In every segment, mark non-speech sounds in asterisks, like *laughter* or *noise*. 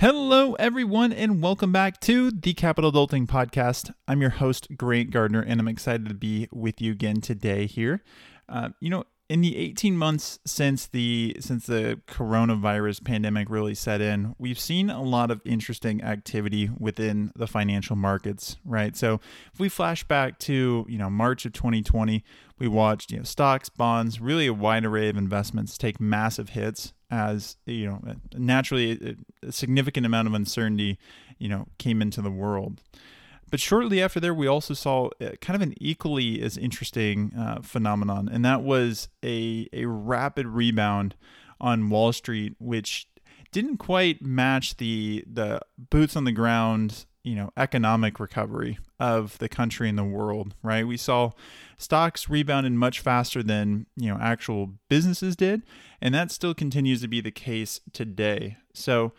Hello, everyone, and welcome back to the Capital Adulting Podcast. I'm your host, Grant Gardner, and I'm excited to be with you again today here. Uh, you know, in the 18 months since the since the coronavirus pandemic really set in, we've seen a lot of interesting activity within the financial markets, right? So, if we flash back to, you know, March of 2020, we watched, you know, stocks, bonds, really a wide array of investments take massive hits as, you know, naturally a significant amount of uncertainty, you know, came into the world. But shortly after there, we also saw uh, kind of an equally as interesting uh, phenomenon, and that was a, a rapid rebound on Wall Street, which didn't quite match the the boots on the ground, you know, economic recovery of the country and the world. Right? We saw stocks rebounded much faster than you know actual businesses did, and that still continues to be the case today. So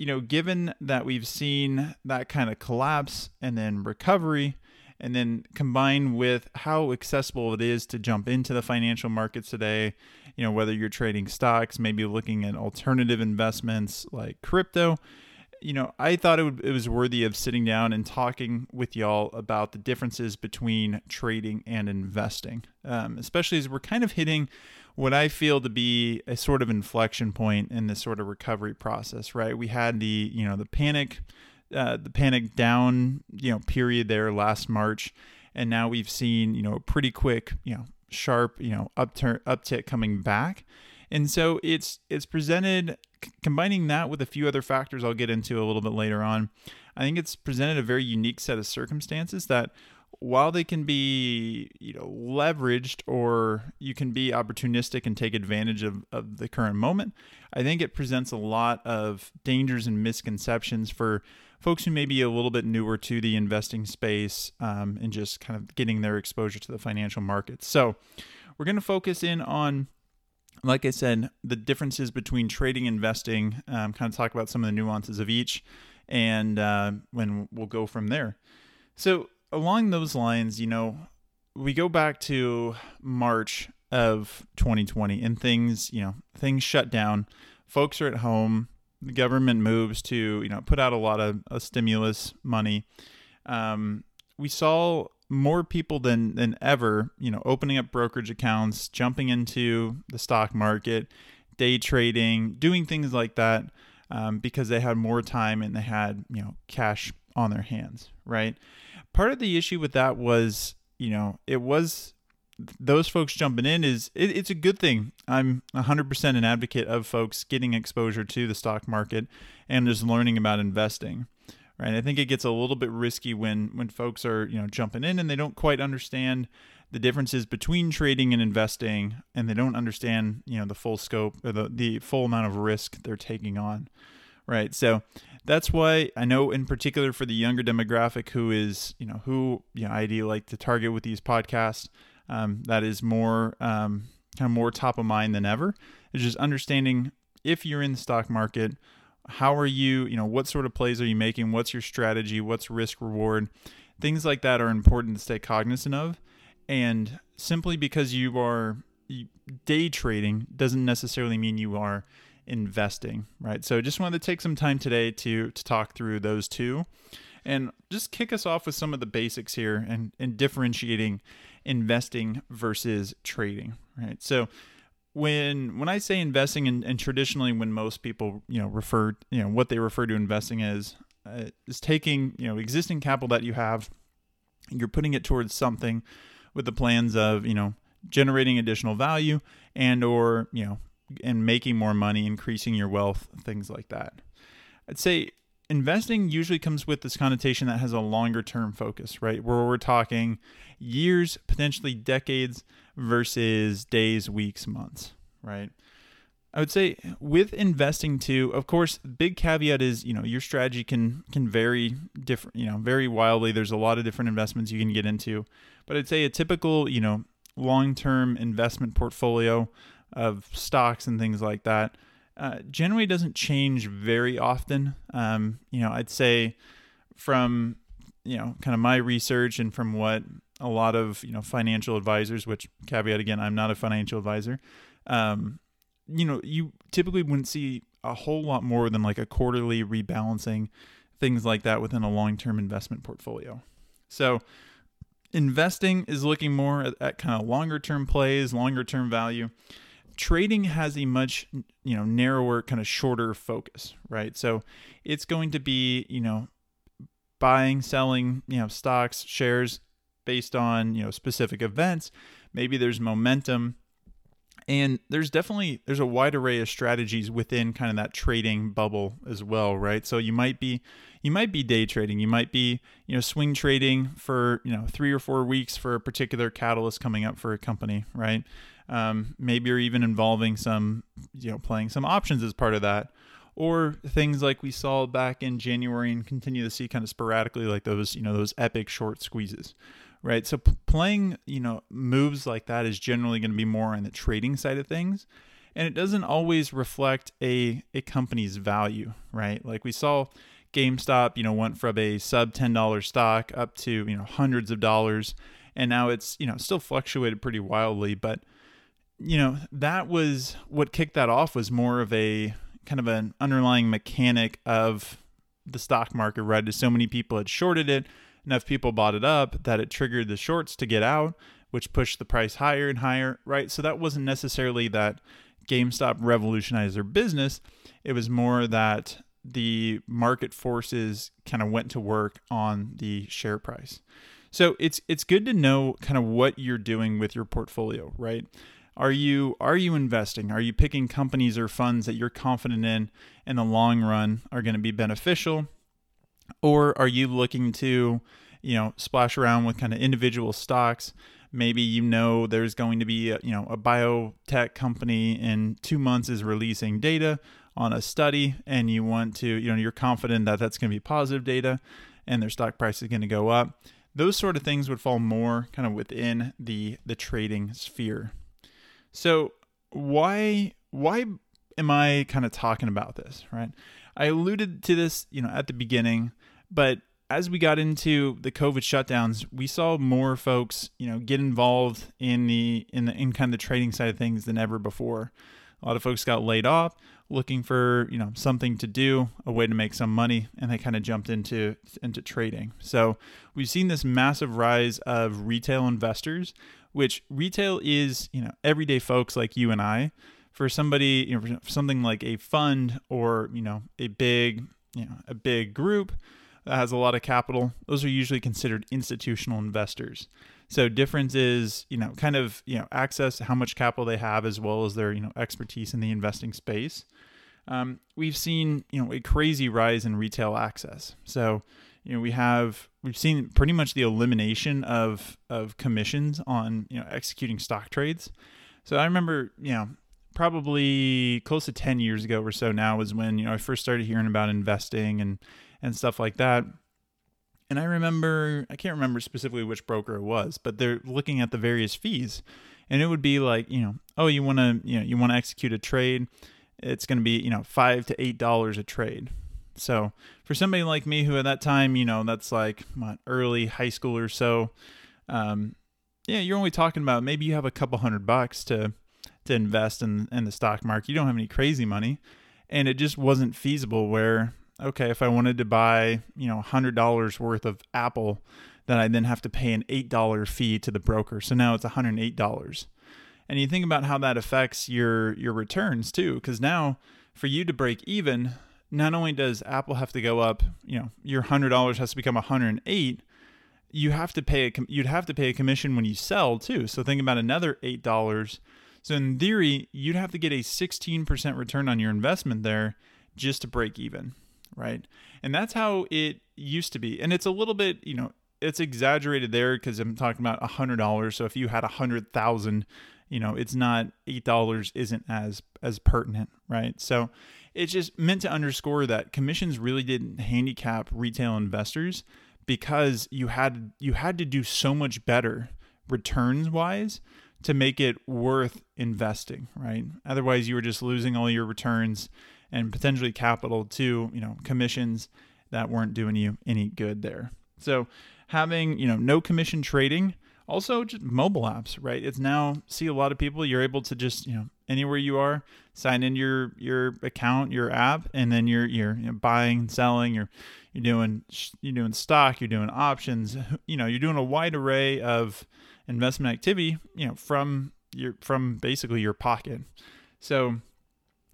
you know, given that we've seen that kind of collapse and then recovery, and then combined with how accessible it is to jump into the financial markets today, you know, whether you're trading stocks, maybe looking at alternative investments like crypto, you know, I thought it, would, it was worthy of sitting down and talking with y'all about the differences between trading and investing, um, especially as we're kind of hitting what I feel to be a sort of inflection point in this sort of recovery process, right? We had the, you know, the panic, uh, the panic down, you know, period there last March. And now we've seen, you know, a pretty quick, you know, sharp, you know, upturn, uptick coming back. And so it's, it's presented, c- combining that with a few other factors I'll get into a little bit later on. I think it's presented a very unique set of circumstances that while they can be you know leveraged or you can be opportunistic and take advantage of, of the current moment i think it presents a lot of dangers and misconceptions for folks who may be a little bit newer to the investing space um, and just kind of getting their exposure to the financial markets. So we're going to focus in on like i said the differences between trading and investing um, kind of talk about some of the nuances of each and uh, when we'll go from there. So along those lines, you know, we go back to March of 2020 and things, you know, things shut down. Folks are at home. The government moves to, you know, put out a lot of, of stimulus money. Um, we saw more people than than ever, you know, opening up brokerage accounts, jumping into the stock market, day trading, doing things like that, um, because they had more time and they had, you know, cash on their hands, right? Part of the issue with that was, you know, it was those folks jumping in is it, it's a good thing. I'm 100% an advocate of folks getting exposure to the stock market and just learning about investing. Right? I think it gets a little bit risky when when folks are, you know, jumping in and they don't quite understand the differences between trading and investing and they don't understand, you know, the full scope or the the full amount of risk they're taking on. Right? So, that's why I know in particular for the younger demographic who is, you know, who you know, I ideally like to target with these podcasts, um, that is more um, kind of more top of mind than ever. Is just understanding if you're in the stock market, how are you, you know, what sort of plays are you making? What's your strategy? What's risk reward? Things like that are important to stay cognizant of. And simply because you are day trading doesn't necessarily mean you are investing, right? So I just wanted to take some time today to to talk through those two and just kick us off with some of the basics here and, and differentiating investing versus trading, right? So when when I say investing and, and traditionally when most people you know refer you know what they refer to investing as uh, is taking you know existing capital that you have you're putting it towards something with the plans of you know generating additional value and or you know and making more money, increasing your wealth, things like that. I'd say investing usually comes with this connotation that has a longer term focus, right? Where we're talking years, potentially decades versus days, weeks, months, right? I would say with investing too, of course, big caveat is, you know, your strategy can can vary different, you know, very wildly. There's a lot of different investments you can get into. But I'd say a typical, you know, long-term investment portfolio of stocks and things like that uh, generally doesn't change very often. Um, you know, I'd say from you know kind of my research and from what a lot of you know financial advisors, which caveat again, I'm not a financial advisor. Um, you know, you typically wouldn't see a whole lot more than like a quarterly rebalancing, things like that within a long term investment portfolio. So, investing is looking more at, at kind of longer term plays, longer term value. Trading has a much you know narrower kind of shorter focus, right? So it's going to be you know buying, selling you know stocks, shares based on you know specific events. Maybe there's momentum and there's definitely there's a wide array of strategies within kind of that trading bubble as well right so you might be you might be day trading you might be you know swing trading for you know three or four weeks for a particular catalyst coming up for a company right um, maybe you're even involving some you know playing some options as part of that or things like we saw back in January and continue to see kind of sporadically like those you know those epic short squeezes right? So p- playing, you know, moves like that is generally going to be more on the trading side of things, and it doesn't always reflect a a company's value, right? Like we saw GameStop, you know, went from a sub ten dollar stock up to you know hundreds of dollars, and now it's you know still fluctuated pretty wildly, but you know that was what kicked that off was more of a kind of an underlying mechanic of the stock market, right? So many people had shorted it, enough people bought it up that it triggered the shorts to get out, which pushed the price higher and higher, right? So that wasn't necessarily that GameStop revolutionized their business. It was more that the market forces kind of went to work on the share price. So it's it's good to know kind of what you're doing with your portfolio, right? Are you are you investing? Are you picking companies or funds that you're confident in in the long run are going to be beneficial or are you looking to, you know, splash around with kind of individual stocks? Maybe you know there's going to be, a, you know, a biotech company in two months is releasing data on a study, and you want to, you know, you're confident that that's going to be positive data, and their stock price is going to go up. Those sort of things would fall more kind of within the the trading sphere. So why why am I kind of talking about this, right? I alluded to this, you know, at the beginning, but as we got into the COVID shutdowns, we saw more folks, you know, get involved in the in the in kind of the trading side of things than ever before. A lot of folks got laid off, looking for you know something to do, a way to make some money, and they kind of jumped into into trading. So we've seen this massive rise of retail investors, which retail is you know everyday folks like you and I for somebody, you know, for something like a fund or you know a big, you know, a big group that has a lot of capital, those are usually considered institutional investors. So difference is, you know, kind of, you know, access how much capital they have as well as their, you know, expertise in the investing space. Um, we've seen, you know, a crazy rise in retail access. So, you know, we have we've seen pretty much the elimination of of commissions on, you know, executing stock trades. So I remember, you know, probably close to 10 years ago or so now was when you know I first started hearing about investing and and stuff like that. And I remember I can't remember specifically which broker it was, but they're looking at the various fees. And it would be like, you know, oh, you want to, you know, you want to execute a trade, it's going to be, you know, 5 to 8 dollars a trade. So, for somebody like me who at that time, you know, that's like what, early high school or so, um, yeah, you're only talking about maybe you have a couple hundred bucks to to invest in in the stock market. You don't have any crazy money, and it just wasn't feasible. Where okay, if I wanted to buy you know hundred dollars worth of Apple, then I then have to pay an eight dollar fee to the broker. So now it's one hundred eight dollars. And you think about how that affects your your returns too, because now for you to break even, not only does Apple have to go up, you know, your hundred dollars has to become hundred and eight. You have to pay a you'd have to pay a commission when you sell too. So think about another eight dollars so in theory, you'd have to get a 16% return on your investment there just to break even, right? And that's how it used to be. And it's a little bit, you know, it's exaggerated there because I'm talking about a hundred dollars. So if you had a hundred thousand, you know, it's not eight dollars isn't as as pertinent, right? So it's just meant to underscore that commissions really didn't handicap retail investors because you had you had to do so much better returns wise to make it worth investing, right? Otherwise, you were just losing all your returns and potentially capital to, you know, commissions that weren't doing you any good there. So, having, you know, no commission trading Also, just mobile apps, right? It's now see a lot of people. You're able to just you know anywhere you are, sign in your your account, your app, and then you're you're you know, buying, selling. You're you're doing you're doing stock. You're doing options. *laughs* You know, you're doing a wide array of investment activity. You know, from your from basically your pocket. So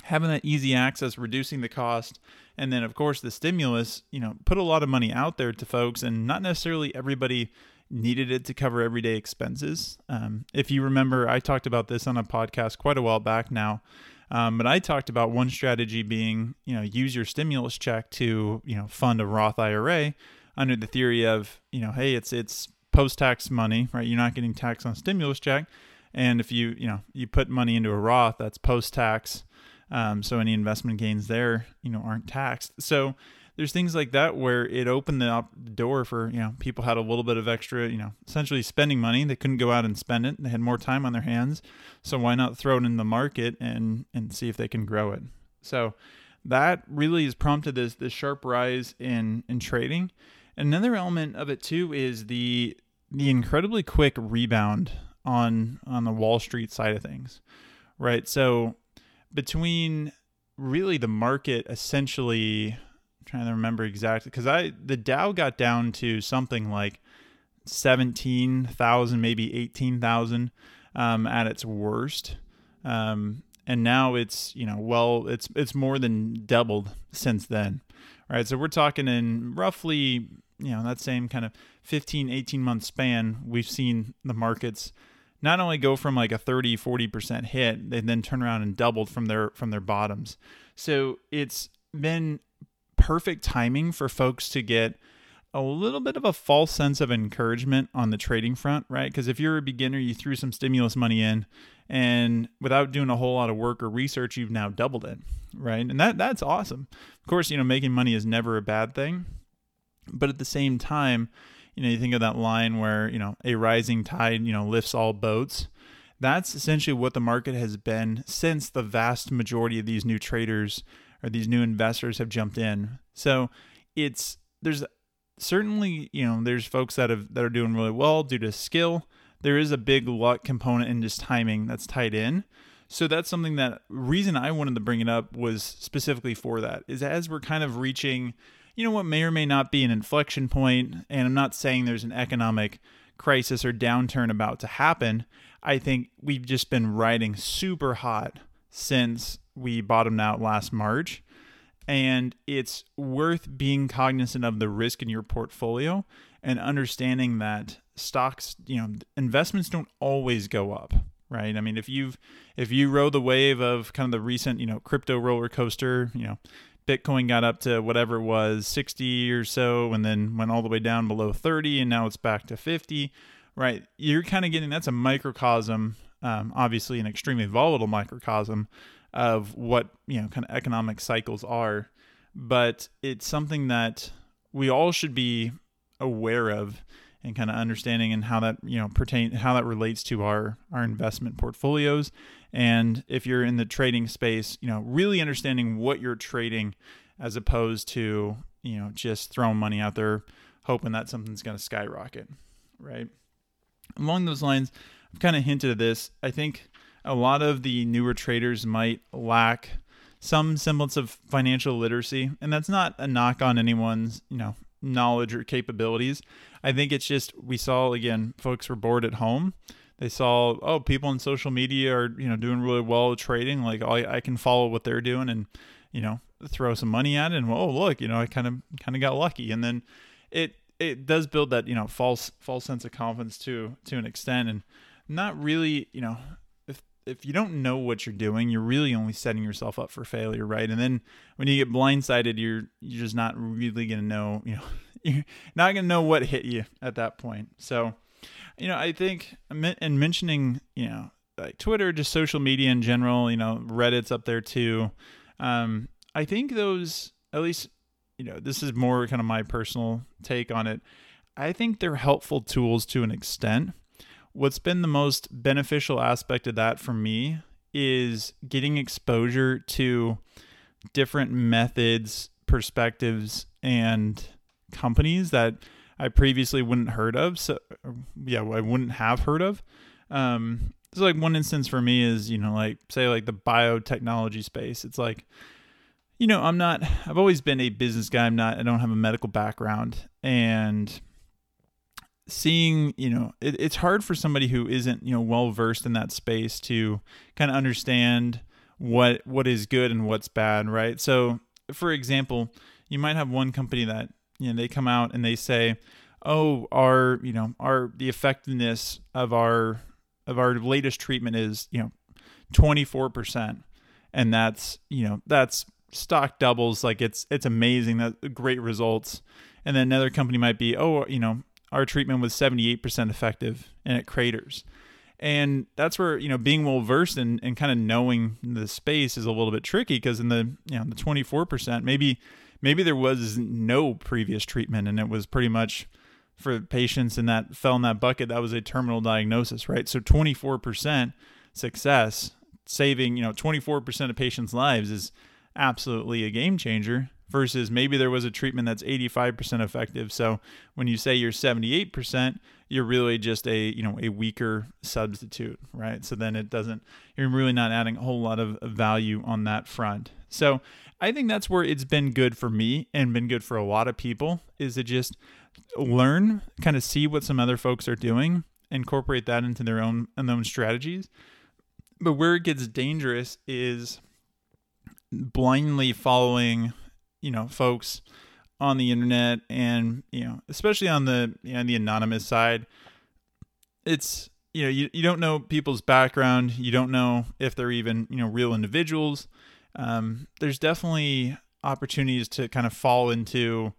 having that easy access, reducing the cost, and then of course the stimulus, you know, put a lot of money out there to folks, and not necessarily everybody needed it to cover everyday expenses. Um, if you remember, I talked about this on a podcast quite a while back now. Um, but I talked about one strategy being, you know, use your stimulus check to, you know, fund a Roth IRA under the theory of, you know, hey, it's it's post-tax money, right? You're not getting taxed on stimulus check, and if you, you know, you put money into a Roth, that's post-tax, um, so any investment gains there, you know, aren't taxed. So there's things like that where it opened the door for you know people had a little bit of extra you know essentially spending money. They couldn't go out and spend it. They had more time on their hands. So why not throw it in the market and and see if they can grow it? So that really has prompted this this sharp rise in in trading. Another element of it too is the the incredibly quick rebound on on the wall street side of things right? So between really the market essentially trying to remember exactly because I the Dow got down to something like seventeen thousand, maybe eighteen thousand um, at its worst, um, and now it's you know well it's it's more than doubled since then, right? So we're talking in roughly you know that same kind of 15 18 month span we've seen the markets not only go from like a 30 40% hit they then turn around and doubled from their from their bottoms so it's been perfect timing for folks to get a little bit of a false sense of encouragement on the trading front, right? Because if you're a beginner, you threw some stimulus money in and without doing a whole lot of work or research, you've now doubled it, right? And that that's awesome. Of course, you know, making money is never a bad thing. But at the same time, you know, you think of that line where, you know, a rising tide, you know, lifts all boats. That's essentially what the market has been since the vast majority of these new traders or these new investors have jumped in. So it's there's certainly you know there's folks that have that are doing really well due to skill. There is a big luck component and just timing that's tied in. So that's something that reason I wanted to bring it up was specifically for that is as we're kind of reaching, you know, what may or may not be an inflection point, and I'm not saying there's an economic crisis or downturn about to happen. I think we've just been riding super hot since we bottomed out last March. And it's worth being cognizant of the risk in your portfolio and understanding that stocks, you know, investments don't always go up, right? I mean, if you've if you rode the wave of kind of the recent, you know, crypto roller coaster, you know, Bitcoin got up to whatever it was, 60 or so, and then went all the way down below 30, and now it's back to 50, right? You're kind of getting that's a microcosm, um, obviously an extremely volatile microcosm of what you know kind of economic cycles are but it's something that we all should be aware of and kind of understanding and how that you know pertain how that relates to our our investment portfolios. And if you're in the trading space you know really understanding what you're trading as opposed to you know just throwing money out there hoping that something's going to skyrocket right? Along those lines i've kind of hinted at this. I think a lot of the newer traders might lack some semblance of financial literacy and that's not a knock on anyone's you know knowledge or capabilities. I think it's just we saw again folks were bored at home. They saw oh people on social media are you know doing really well trading like I, I can follow what they're doing and you know throw some money at it and oh look you know i kind of kind of got lucky. And then it it does build that you know false false sense of confidence to to an extent and not really you know if you don't know what you're doing, you're really only setting yourself up for failure, right? And then when you get blindsided, you're you're just not really gonna know, you know, *laughs* you're not gonna know what hit you at that point. So, you know, I think and mentioning, you know, like Twitter, just social media in general, you know, Reddit's up there too. Um, I think those, at least, you know, this is more kind of my personal take on it. I think they're helpful tools to an extent what's been the most beneficial aspect of that for me is getting exposure to different methods, perspectives, and companies that I previously wouldn't heard of. So yeah, I wouldn't have heard of. Um, so like one instance for me is you know like say like the biotechnology space. It's like you know I'm not. I've always been a business guy. I'm not. I don't have a medical background and seeing you know it, it's hard for somebody who isn't you know well versed in that space to kind of understand what what is good and what's bad right? So for example you might have one company that you know they come out and they say oh our you know our the effectiveness of our of our latest treatment is you know 24% and that's you know that's stock doubles like it's it's amazing that great results. And then another company might be oh you know our treatment was 78% effective and it craters. And that's where, you know, being well versed and, and kind of knowing the space is a little bit tricky because in the, you know, the 24%, maybe, maybe there was no previous treatment and it was pretty much for patients in that fell in that bucket, that was a terminal diagnosis, right? So 24% success, saving, you know, 24% of patients' lives is absolutely a game changer versus maybe there was a treatment that's 85% effective. So when you say you're 78%, you're really just a, you know, a weaker substitute, right? So then it doesn't you're really not adding a whole lot of value on that front. So I think that's where it's been good for me and been good for a lot of people is to just learn, kind of see what some other folks are doing, incorporate that into their own and their own strategies. But where it gets dangerous is blindly following you know folks on the internet and you know especially on the you know, the anonymous side it's you know you, you don't know people's background. You don't know if they're even you know real individuals. Um, there's definitely opportunities to kind of fall into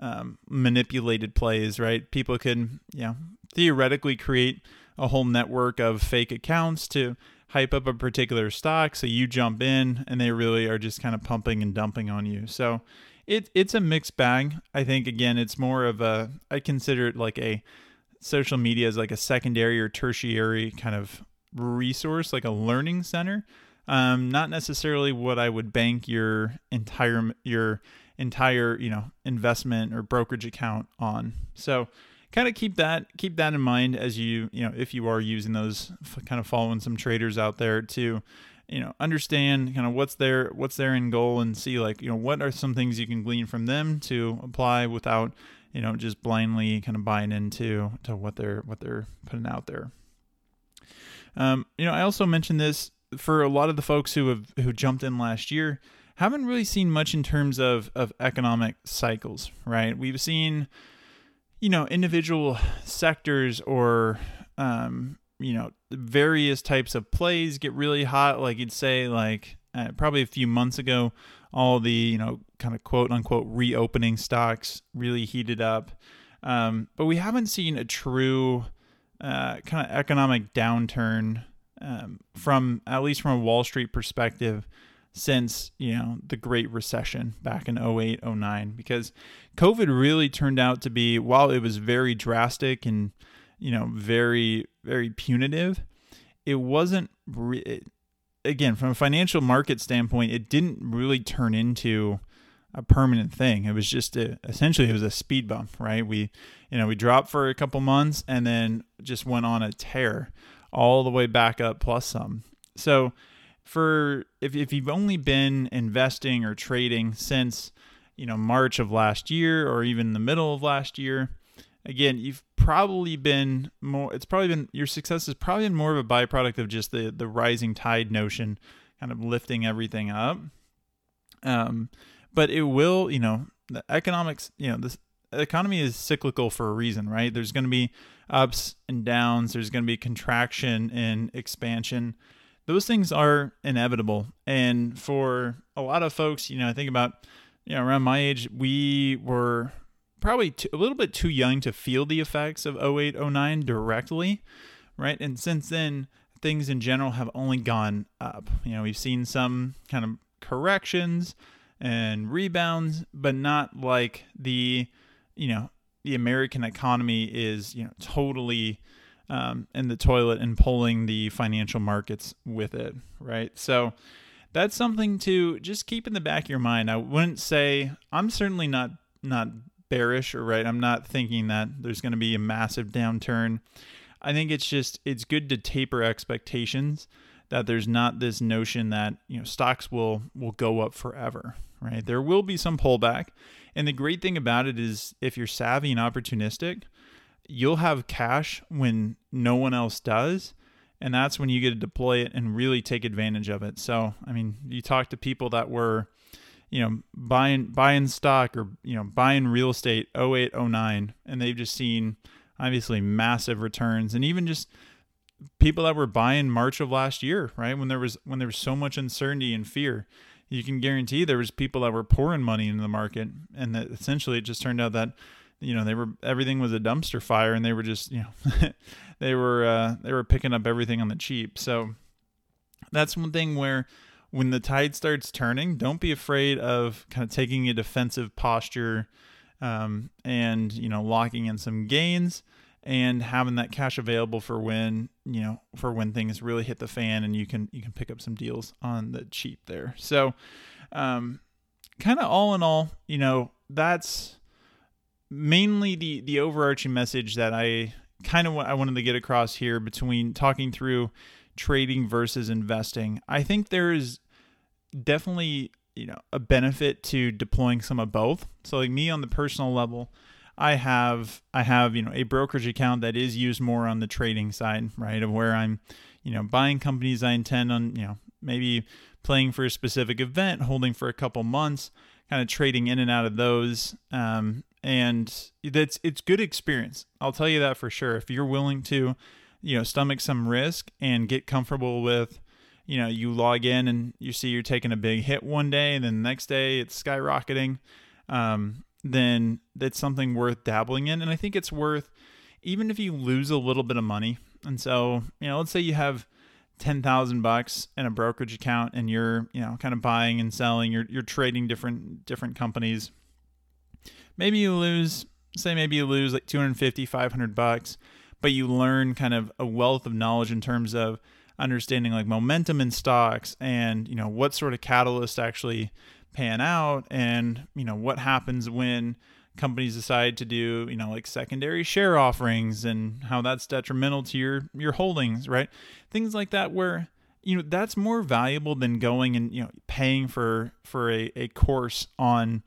um, manipulated plays right? People can you know theoretically create a whole network of fake accounts to hype up a particular stock so you jump in and they really are just kind of pumping and dumping on you. So it it's a mixed bag. I think again it's more of a i consider it like a social media is like a secondary or tertiary kind of resource like a learning center. Um, not necessarily what i would bank your entire your entire you know investment or brokerage account on. So kind of keep that keep that in mind as you you know if you are using those kind of following some traders out there to you know understand kind of what's their what's their end goal and see like you know what are some things you can glean from them to apply without you know just blindly kind of buying into to what they're what they're putting out there. Um, you know i also mentioned this for a lot of the folks who have who jumped in last year haven't really seen much in terms of of economic cycles right? We've seen you know individual sectors or um, you know various types of plays get really hot. Like you'd say like uh, probably a few months ago all the you know kind of quote unquote reopening stocks really heated up. Um, but we haven't seen a true uh, kind of economic downturn um, from at least from a wall street perspective since you know the great recession back in 08 09 because covid really turned out to be while it was very drastic and you know very very punitive it wasn't re- again from a financial market standpoint it didn't really turn into a permanent thing. It was just a, essentially it was a speed bump right? We you know we dropped for a couple months and then just went on a tear all the way back up plus some. So for if, if you've only been investing or trading since you know March of last year or even the middle of last year, again, you've probably been more it's probably been your success has probably been more of a byproduct of just the the rising tide notion kind of lifting everything up. Um but it will, you know, the economics, you know, this economy is cyclical for a reason, right? There's going to be ups and downs, there's going to be contraction and expansion those things are inevitable. And for a lot of folks, you know, I think about, you know, around my age, we were probably too, a little bit too young to feel the effects of 08, 09 directly, right? And since then, things in general have only gone up. You know, we've seen some kind of corrections and rebounds, but not like the, you know, the American economy is, you know, totally um, in the toilet and pulling the financial markets with it, right? So that's something to just keep in the back of your mind. I wouldn't say I'm certainly not not bearish or right. I'm not thinking that there's going to be a massive downturn. I think it's just it's good to taper expectations that there's not this notion that you know stocks will will go up forever, right? There will be some pullback, and the great thing about it is if you're savvy and opportunistic, you'll have cash when no one else does, and that's when you get to deploy it and really take advantage of it. So, I mean, you talk to people that were you know buying buying stock or you know buying real estate 08 09 and they've just seen obviously massive returns and even just people that were buying March of last year, right? When there was when there was so much uncertainty and fear, you can guarantee there was people that were pouring money into the market, and that essentially it just turned out that you know they were everything was a dumpster fire, and they were just you know *laughs* they were uh, they were picking up everything on the cheap. So that's one thing where when the tide starts turning, don't be afraid of kind of taking a defensive posture um, and you know locking in some gains and having that cash available for when you know for when things really hit the fan and you can you can pick up some deals on the cheap there so um kind of all in all you know that's mainly the the overarching message that i kind of i wanted to get across here between talking through trading versus investing i think there is definitely you know a benefit to deploying some of both so like me on the personal level I have I have you know a brokerage account that is used more on the trading side, right? Of where I'm, you know, buying companies I intend on, you know, maybe playing for a specific event, holding for a couple months, kind of trading in and out of those. Um, and that's it's good experience. I'll tell you that for sure. If you're willing to, you know, stomach some risk and get comfortable with, you know, you log in and you see you're taking a big hit one day, and then the next day it's skyrocketing. Um, then that's something worth dabbling in. And I think it's worth, even if you lose a little bit of money. And so, you know, let's say you have 10,000 bucks in a brokerage account and you're, you know, kind of buying and selling, you're, you're trading different, different companies. Maybe you lose, say, maybe you lose like 250, 500 bucks, but you learn kind of a wealth of knowledge in terms of understanding like momentum in stocks and, you know, what sort of catalyst actually pan out and you know what happens when companies decide to do you know like secondary share offerings and how that's detrimental to your your holdings right? Things like that where you know that's more valuable than going and you know paying for for a, a course on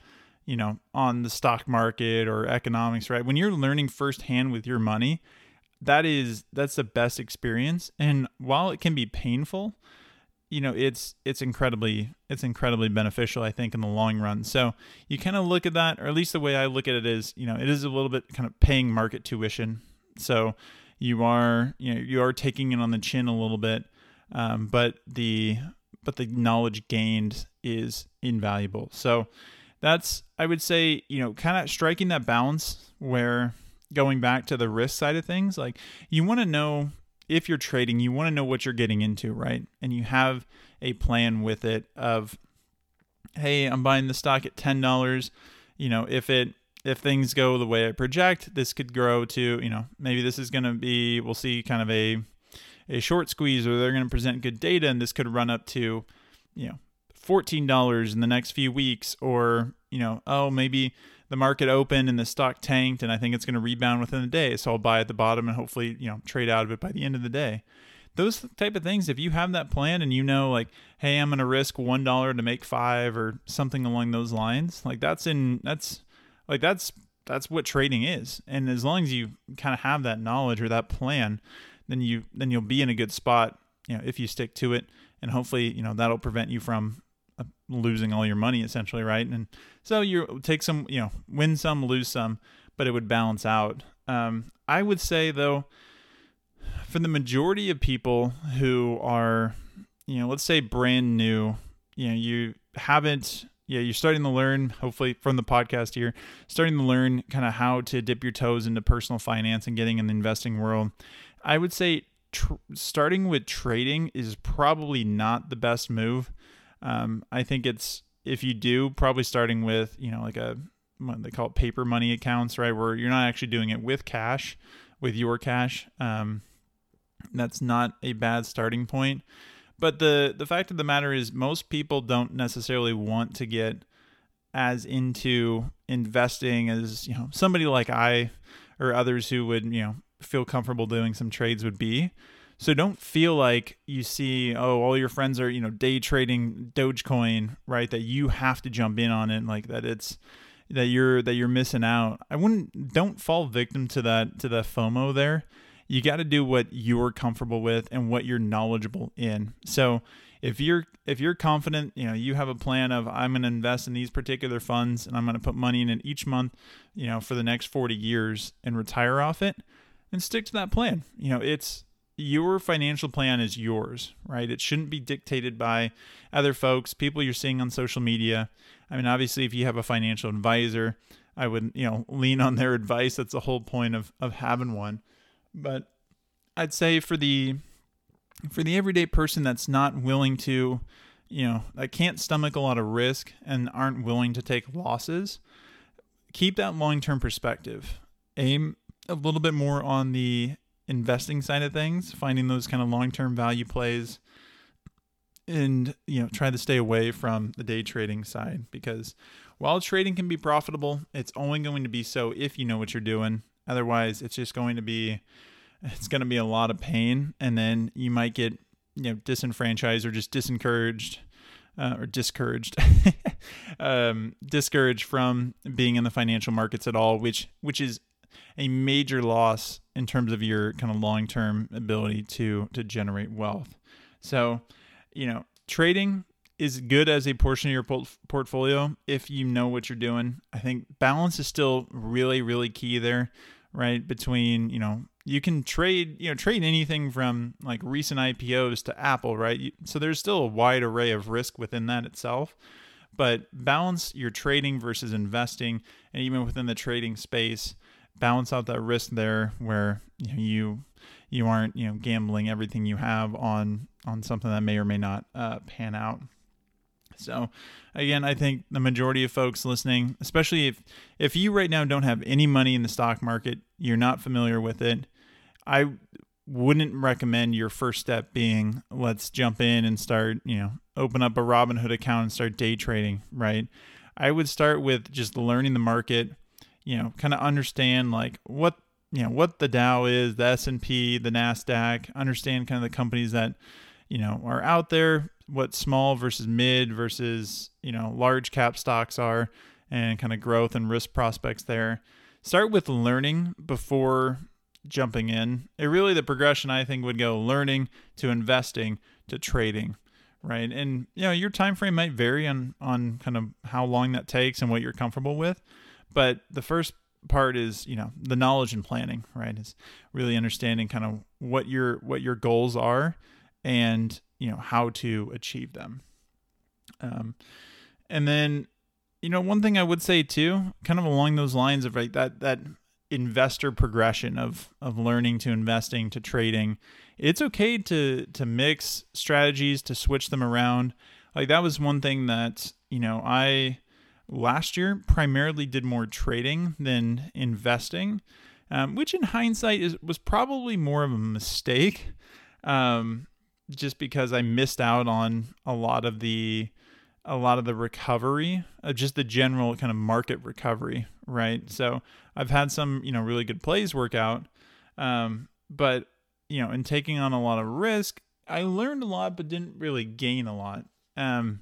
you know on the stock market or economics right? When you're learning firsthand with your money that is that's the best experience. And while it can be painful you know it's it's incredibly it's incredibly beneficial i think in the long run. So you kind of look at that or at least the way i look at it is you know it is a little bit kind of paying market tuition. So you are you know you are taking it on the chin a little bit um, but the but the knowledge gained is invaluable. So that's i would say you know kind of striking that balance where going back to the risk side of things like you want to know if you're trading, you want to know what you're getting into, right? And you have a plan with it of, hey, I'm buying the stock at ten dollars. You know, if it if things go the way I project, this could grow to, you know, maybe this is to be, we'll see kind of a a short squeeze, or they're to present good data, and this could run up to, you know, fourteen dollars in the next few weeks, or you know, oh maybe the market opened and the stock tanked and I think it's going to rebound within a day. So I'll buy at the bottom and hopefully, you know, trade out of it by the end of the day. Those type of things, if you have that plan and you know like, hey, I'm going to risk $1 to make 5 or something along those lines, like that's in that's like that's that's what trading is. And as long as you kind of have that knowledge or that plan, then you then you'll be in a good spot, you know, if you stick to it and hopefully, you know, that'll prevent you from losing all your money essentially, right? And so you take some, you know, win some, lose some, but it would balance out. Um, I would say though, for the majority of people who are, you know, let's say brand new, you know, you haven't, yeah, you're starting to learn, hopefully from the podcast here, starting to learn kind of how to dip your toes into personal finance and getting in the investing world. I would say tr- starting with trading is probably not the best move. Um, I think it's if you do, probably starting with you know like a what they call it paper money accounts, right, where you're not actually doing it with cash, with your cash. Um, that's not a bad starting point. But the the fact of the matter is, most people don't necessarily want to get as into investing as you know somebody like I or others who would you know feel comfortable doing some trades would be. So don't feel like you see oh all your friends are you know day trading Dogecoin right that you have to jump in on it like that it's that you're that you're missing out. I wouldn't don't fall victim to that to the FOMO there. You got to do what you're comfortable with and what you're knowledgeable in. So if you're if you're confident, you know, you have a plan of I'm going to invest in these particular funds and I'm going to put money in it each month, you know, for the next 40 years and retire off it, and stick to that plan. You know, it's your financial plan is yours, right? It shouldn't be dictated by other folks, people you're seeing on social media. I mean, obviously, if you have a financial advisor, I would, you know, *laughs* lean on their advice. That's the whole point of of having one. But I'd say for the for the everyday person that's not willing to, you know, that can't stomach a lot of risk and aren't willing to take losses, keep that long-term perspective. Aim a little bit more on the investing side of things, finding those kind of long-term value plays and you know try to stay away from the day trading side because while trading can be profitable it's only going to be so if you know what you're doing. Otherwise it's just going to be it's going to be a lot of pain and then you might get you know disenfranchised or just disencouraged uh, or discouraged *laughs* um, discouraged from being in the financial markets at all which which is a major loss in terms of your kind of long-term ability to to generate wealth so you know, trading is good as a portion of your portfolio if you know what you're doing. I think balance is still really, really key there, right? Between, you know, you can trade, you know, trade anything from like recent IPOs to Apple, right? So there's still a wide array of risk within that itself. But balance your trading versus investing, and even within the trading space, balance out that risk there where you know, you you aren't you know gambling everything you have on on something that may or may not uh, pan out. So, again, I think the majority of folks listening, especially if if you right now don't have any money in the stock market, you're not familiar with it, I wouldn't recommend your first step being let's jump in and start, you know, open up a Robinhood account and start day trading, right? I would start with just learning the market, you know, kind of understand like what you know what the Dow is, the S and P, the Nasdaq. Understand kind of the companies that you know are out there, what small versus mid versus you know large cap stocks are, and kind of growth and risk prospects there. Start with learning before jumping in. It really the progression I think would go learning to investing to trading right and you know your time frame might vary on on kind of how long that takes and what you're comfortable with but the first part is you know the knowledge and planning right is really understanding kind of what your what your goals are and you know how to achieve them. Um and then you know one thing i would say too kind of along those lines of like that that investor progression of of learning to investing to trading it's okay to to mix strategies to switch them around. Like that was one thing that you know i last year primarily did more trading than investing, um, which in hindsight is was probably more of a mistake, um, just because I missed out on a lot of the a lot of the recovery, uh, just the general kind of market recovery, right? So I've had some you know really good plays work out, um, but you know in taking on a lot of risk, I learned a lot but didn't really gain a lot. Um,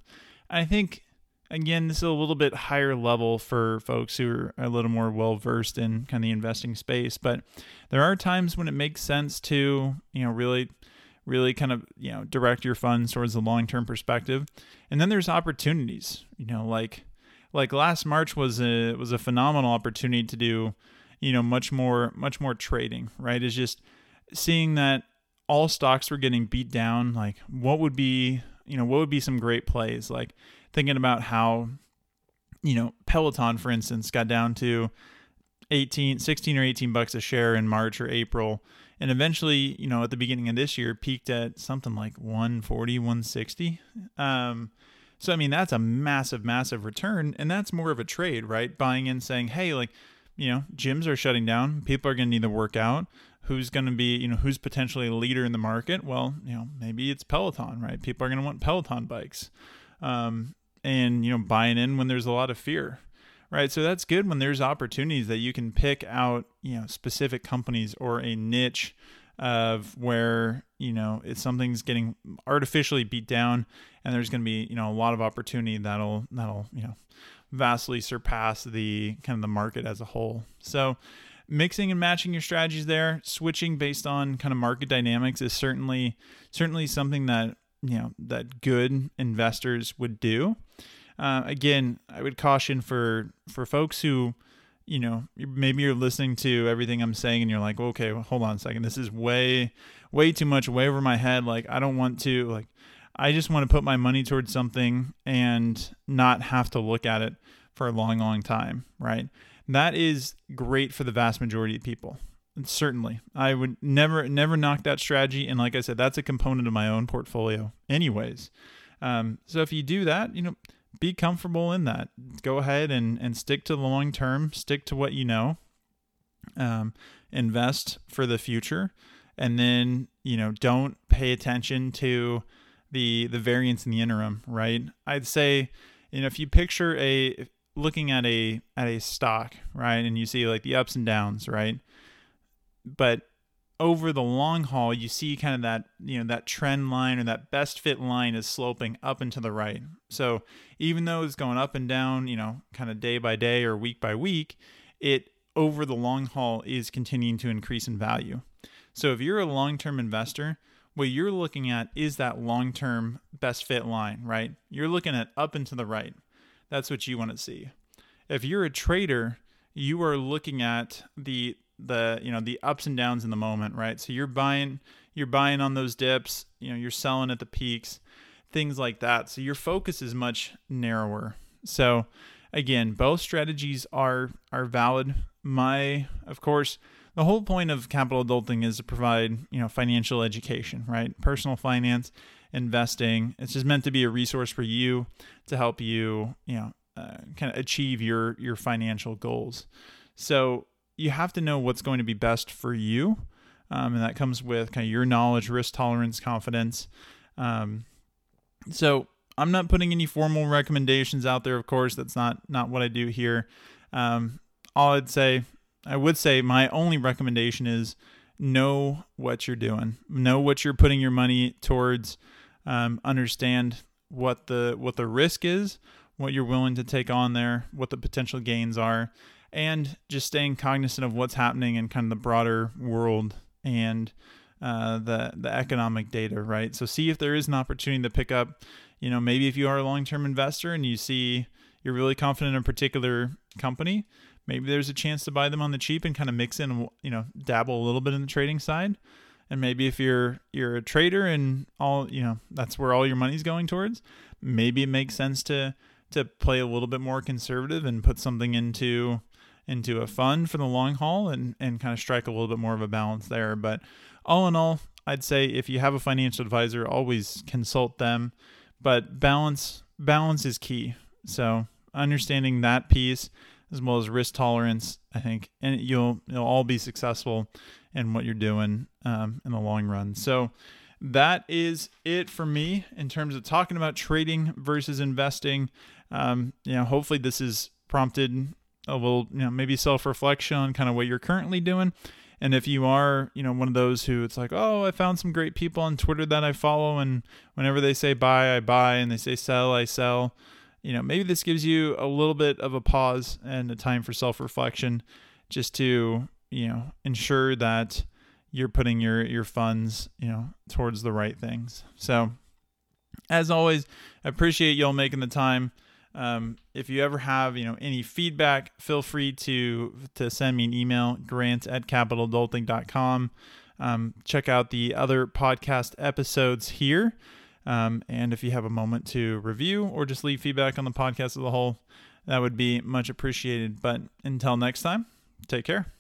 I think again, this is a little bit higher level for folks who are a little more well versed in kind of the investing space. But there are times when it makes sense to, you know, really, really kind of, you know, direct your funds towards the long term perspective. And then there's opportunities, you know, like like last March was a was a phenomenal opportunity to do, you know, much more much more trading, right? Is just seeing that all stocks were getting beat down, like what would be, you know, what would be some great plays? Like thinking about how, you know, Peloton, for instance, got down to 18, 16 or 18 bucks a share in March or April. And eventually, you know, at the beginning of this year, peaked at something like 140, 160. Um, so, I mean, that's a massive, massive return. And that's more of a trade, right? Buying in, saying, hey, like, you know, gyms are shutting down. People are going to need to work out. Who's going to be, you know, who's potentially a leader in the market? Well, you know, maybe it's Peloton, right? People are going to want Peloton bikes. Um, and you know buying in when there's a lot of fear right? So that's good when there's opportunities that you can pick out you know specific companies or a niche of where you know if something's getting artificially beat down and there's going to be you know a lot of opportunity that'll that'll you know vastly surpass the kind of the market as a whole. So mixing and matching your strategies there switching based on kind of market dynamics is certainly certainly something that you know that good investors would do. Uh, again i would caution for for folks who you know maybe you're listening to everything i'm saying and you're like okay well, hold on a second. This is way way too much way over my head. Like i don't want to like i just want to put my money towards something and not have to look at it for a long long time right? That is great for the vast majority of people certainly. I would never never knock that strategy. And like i said that's a component of my own portfolio anyways. Um, so if you do that you know be comfortable in that. Go ahead and and stick to the long term. Stick to what you know. Um, invest for the future. And then you know don't pay attention to the the variance in the interim right? I'd say you know if you picture a looking at a at a stock right and you see like the ups and downs right but over the long haul you see kind of that you know that trend line or that best fit line is sloping up and to the right. So even though it's going up and down you know kind of day by day or week by week it over the long haul is continuing to increase in value. So if you're a long-term investor what you're looking at is that long-term best fit line right? You're looking at up and to the right. That's what you want to see. If you're a trader you are looking at the the you know the ups and downs in the moment, right? So you're buying you're buying on those dips, you know, you're selling at the peaks, things like that. So your focus is much narrower. So again, both strategies are are valid. My of course, the whole point of capital adulting is to provide, you know, financial education, right? Personal finance, investing. It's just meant to be a resource for you to help you, you know, uh, kind of achieve your your financial goals. So you have to know what's going to be best for you. Um, and that comes with kind of your knowledge, risk tolerance, confidence. Um, so I'm not putting any formal recommendations out there. Of course, that's not not what I do here. Um, all I'd say, I would say, my only recommendation is know what you're doing, know what you're putting your money towards, um, understand what the what the risk is, what you're willing to take on there, what the potential gains are, and just staying cognizant of what's happening in kind of the broader world and uh, the the economic data, right? So see if there is an opportunity to pick up. You know, maybe if you are a long term investor and you see you're really confident in a particular company, maybe there's a chance to buy them on the cheap and kind of mix in, you know, dabble a little bit in the trading side. And maybe if you're you're a trader and all, you know, that's where all your money's going towards, maybe it makes sense to to play a little bit more conservative and put something into into a fund for the long haul and, and kind of strike a little bit more of a balance there. But all in all, I'd say if you have a financial advisor, always consult them. But balance balance is key. So understanding that piece as well as risk tolerance, I think, and you'll you'll all be successful in what you're doing um, in the long run. So that is it for me in terms of talking about trading versus investing. Um, you know, hopefully this is prompted a little, you know, maybe self reflection on kind of what you're currently doing. And if you are, you know, one of those who it's like, oh, I found some great people on Twitter that I follow, and whenever they say buy, I buy, and they say sell, I sell. You know, maybe this gives you a little bit of a pause and a time for self reflection, just to you know ensure that you're putting your your funds, you know, towards the right things. So, as always, I appreciate y'all making the time. Um, if you ever have, you know, any feedback, feel free to to send me an email, grant at capitaladulting.com. Um, check out the other podcast episodes here. Um, and if you have a moment to review or just leave feedback on the podcast as a whole, that would be much appreciated. But until next time, take care.